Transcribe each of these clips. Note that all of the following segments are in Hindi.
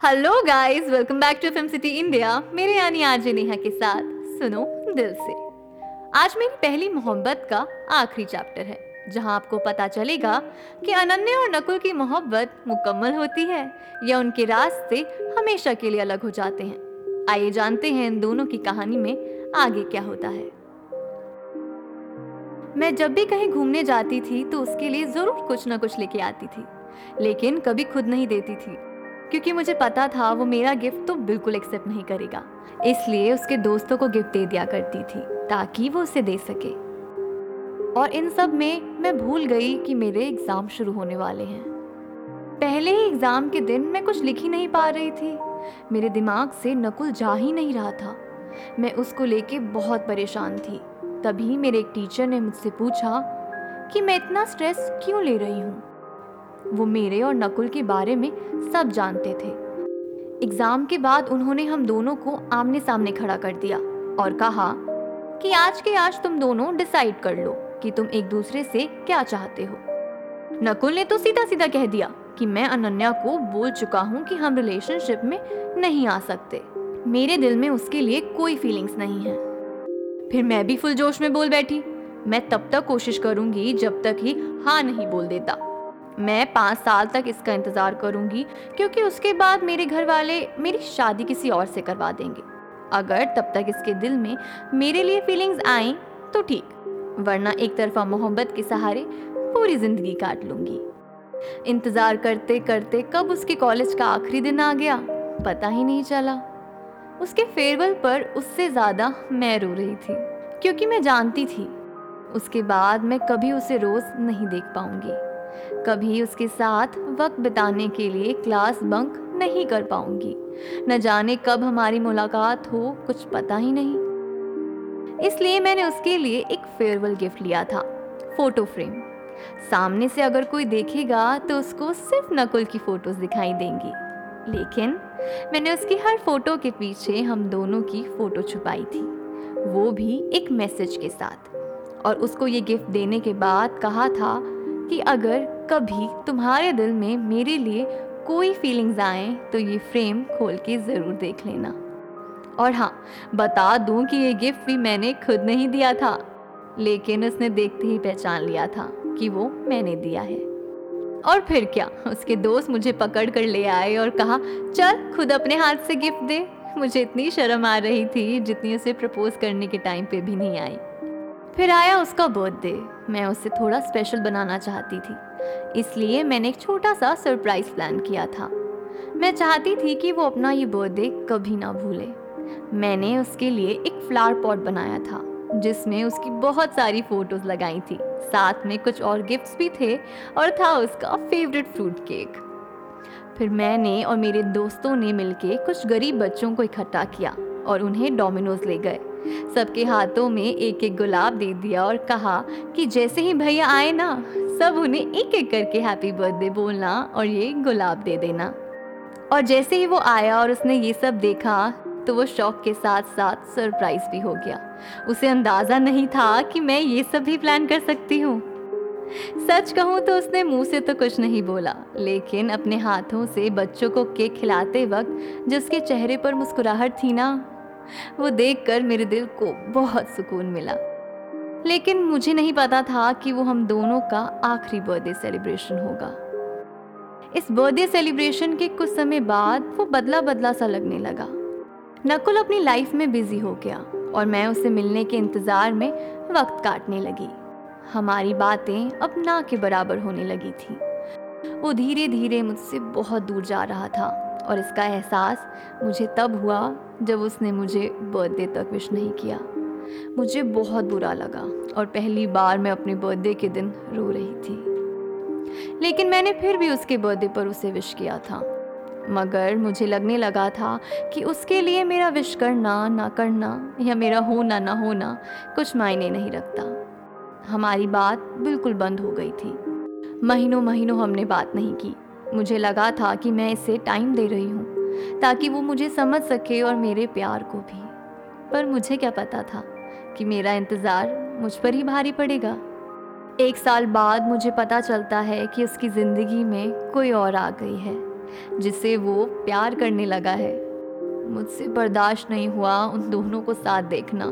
Hello guys welcome back to Film City India मेरे यानी आज नेहा के साथ। सुनो दिल से। आज मेरी पहली मोहब्बत का आखिरी चैप्टर है, जहाँ आपको पता चलेगा कि अनन्या और नकुल की मोहब्बत मुकम्मल होती है या उनके रास्ते हमेशा के लिए अलग हो जाते हैं। आइए जानते हैं इन दोनों की कहानी में आगे क्या होता है। मैं जब भी कहीं घूमने जाती थी तो उसके लिए ज़रूर कुछ ना कुछ लेके आती थी, लेकिन कभी खुद नहीं देती थी। क्योंकि मुझे पता था वो मेरा गिफ्ट तो बिल्कुल एक्सेप्ट नहीं करेगा। इसलिए उसके दोस्तों को गिफ्ट दे दिया करती थी, ताकि वो उसे दे सके। और इन सब में मैं भूल गई कि मेरे एग्ज़ाम शुरू होने वाले हैं। पहले ही एग्ज़ाम के दिन मैं कुछ लिख ही नहीं पा रही थी। मेरे दिमाग से नकुल जा ही नहीं रहा था। मैं उसको लेके बहुत परेशान थी। तभी मेरे एक टीचर ने मुझसे पूछा कि मैं इतना स्ट्रेस क्यों ले रही हूँ? वो मेरे और नकुल के बारे में सब जानते थे। एग्ज़ाम के बाद उन्होंने हम दोनों को आमने सामने खड़ा कर दिया और कहा कि आज के आज तुम दोनों डिसाइड कर लो कि तुम एक दूसरे से क्या चाहते हो। नकुल ने तो सीधा सीधा कह दिया कि मैं अनन्या को बोल चुका हूँ कि हम रिलेशनशिप में नहीं आ सकते। मेरे दिल में उसके लिए कोई फीलिंग्स नहीं है। फिर मैं भी फुल जोश में बोल बैठी। मैं तब तक कोशिश करूँगी जब तक ही हाँ नहीं बोल देता। मैं पाँच साल तक इसका इंतज़ार करूँगी, क्योंकि उसके बाद मेरे घर वाले मेरी शादी किसी और से करवा देंगे। अगर तब तक इसके दिल में मेरे लिए फीलिंग्स आए तो ठीक, वरना एक तरफा मोहब्बत के सहारे पूरी ज़िंदगी काट लूँगी। इंतज़ार करते करते कब उसके कॉलेज का आखिरी दिन आ गया, पता ही नहीं चला। उसके फेयरवेल पर उससे ज़्यादा मैं रो रही थी, क्योंकि मैं जानती थी, उसके बाद मैं कभी उसे रोज़ नहीं देख पाऊँगी। कभी उसके साथ वक्त बिताने के लिए क्लास बंक नहीं कर पाऊँगी। न जाने कब हमारी मुलाकात हो, कुछ पता ही नहीं। इसलिए मैंने उसके लिए एक फेयरवेल गिफ्ट लिया था फ़ोटो फ्रेम सामने से अगर कोई देखेगा तो उसको सिर्फ़ नकुल की फ़ोटोज़ दिखाई देंगी। लेकिन मैंने उसकी हर फ़ोटो के पीछे हम दोनों की फ़ोटो छुपाई थी। वो भी एक मैसेज के साथ। और उसको ये गिफ्ट देने के बाद कहा था कि अगर कभी तुम्हारे दिल में मेरे लिए कोई फीलिंग्स आए तो ये फ्रेम खोल के ज़रूर देख लेना। और हाँ बता दूँ कि ये गिफ्ट भी मैंने खुद नहीं दिया था, लेकिन उसने देखते ही पहचान लिया था कि वो मैंने दिया है। और फिर क्या, उसके दोस्त मुझे पकड़ कर ले आए और कहा, चल, खुद अपने हाथ से गिफ्ट दे। मुझे इतनी शर्म आ रही थी जितनी उसे प्रपोज करने के टाइम पे भी नहीं आई। फिर आया उसका बर्थडे मैं उसे थोड़ा स्पेशल बनाना चाहती थी। इसलिए मैंने एक छोटा सा सरप्राइज़ प्लान किया था। मैं चाहती थी कि वो अपना ये बर्थडे कभी ना भूले। मैंने उसके लिए एक फ्लावर पॉट बनाया था, जिसमें उसकी बहुत सारी फ़ोटोज़ लगाई थी। साथ में कुछ और गिफ्ट्स भी थे और था उसका फेवरेट फ्रूट केक फिर मैंने और मेरे दोस्तों ने मिलके कुछ गरीब बच्चों को इकट्ठा किया और उन्हें डोमिनोज ले गए। सबके हाथों में एक एक गुलाब दे दिया और कहा कि जैसे ही भैया आए ना, सब उन्हें एक एक करके हैप्पी बर्थडे बोलना और ये गुलाब दे देना। और जैसे ही वो आया और उसने ये सब देखा तो वो शौक के साथ साथ सरप्राइज़ भी हो गया। उसे अंदाज़ा नहीं था कि मैं ये सब भी प्लान कर सकती हूँ। सच कहूँ तो उसने मुँह से तो कुछ नहीं बोला, लेकिन अपने हाथों से बच्चों को केक खिलाते वक्त, जिसके चेहरे पर मुस्कुराहट थी ना वो देखकर मेरे दिल को बहुत सुकून मिला। लेकिन मुझे नहीं पता था कि वो हम दोनों का आखिरी बर्थडे सेलिब्रेशन होगा। इस बर्थडे सेलिब्रेशन के कुछ समय बाद वो बदला बदला सा लगने लगा। नकुल अपनी लाइफ में बिज़ी हो गया और मैं उसे मिलने के इंतज़ार में वक्त काटने लगी। हमारी बातें अब ना के बराबर होने लगी थी। वो धीरे धीरे मुझसे बहुत दूर जा रहा था। और इसका एहसास मुझे तब हुआ जब उसने मुझे बर्थडे तक विश नहीं किया। मुझे बहुत बुरा लगा और पहली बार मैं अपने बर्थडे के दिन रो रही थी। लेकिन मैंने फिर भी उसके बर्थडे पर उसे विश किया था। मगर मुझे लगने लगा था कि उसके लिए मेरा विश करना, ना करना या मेरा होना, ना होना कुछ मायने नहीं रखता। हमारी बात बिल्कुल बंद हो गई थी। महीनों महीनों हमने बात नहीं की। मुझे लगा था कि मैं इसे टाइम दे रही हूँ, ताकि वो मुझे समझ सके और मेरे प्यार को भी। पर मुझे क्या पता था कि मेरा इंतज़ार मुझ पर ही भारी पड़ेगा। एक साल बाद मुझे पता चलता है कि उसकी ज़िंदगी में कोई और आ गई है, जिसे वो प्यार करने लगा है। मुझसे बर्दाश्त नहीं हुआ उन दोनों को साथ देखना,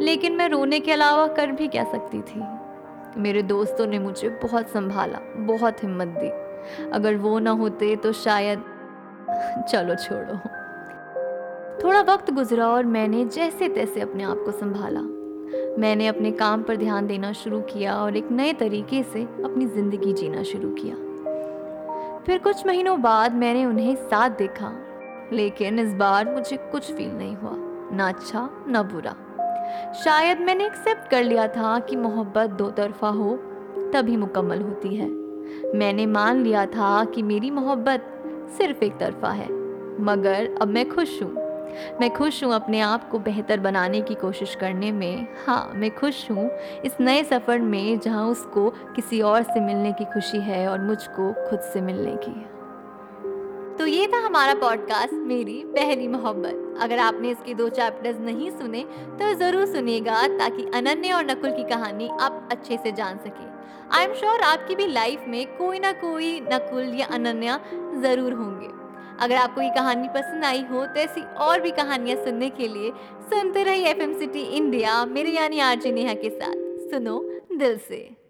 लेकिन मैं रोने के अलावा कर भी क्या सकती थी? मेरे दोस्तों ने मुझे बहुत संभाला, बहुत हिम्मत दी। अगर वो ना होते तो शायद चलो छोड़ो। थोड़ा वक्त गुजरा और मैंने जैसे तैसे अपने आप को संभाला। मैंने अपने काम पर ध्यान देना शुरू किया और एक नए तरीके से अपनी ज़िंदगी जीना शुरू किया। फिर कुछ महीनों बाद मैंने उन्हें साथ देखा, लेकिन इस बार मुझे कुछ फील नहीं हुआ, ना अच्छा ना बुरा। शायद मैंने एक्सेप्ट कर लिया था कि मोहब्बत दो तरफा हो, तभी मुकम्मल होती है। मैंने मान लिया था कि मेरी मोहब्बत सिर्फ़ एक तरफा है, मगर अब मैं खुश हूँ। मैं खुश हूँ अपने आप को बेहतर बनाने की कोशिश करने में। हाँ मैं खुश हूँ इस नए सफ़र में जहाँ उसको किसी और से मिलने की खुशी है और मुझको खुद से मिलने की तो ये था हमारा पॉडकास्ट मेरी पहली मोहब्बत। अगर आपने इसके दो चैप्टर्स नहीं सुने तो ज़रूर सुनिएगा ताकि अनन्य और नकुल की कहानी आप अच्छे से जान सके। आई एम श्योर आपकी भी लाइफ में कोई ना कोई नकुल या अनन्या ज़रूर होंगे। अगर आपको ये कहानी पसंद आई हो तो ऐसी और भी कहानियाँ सुनने के लिए सुनते रहिए एफ़ सिटी इंडिया मेरे यानी आरजी नेहा के साथ। सुनो दिल से।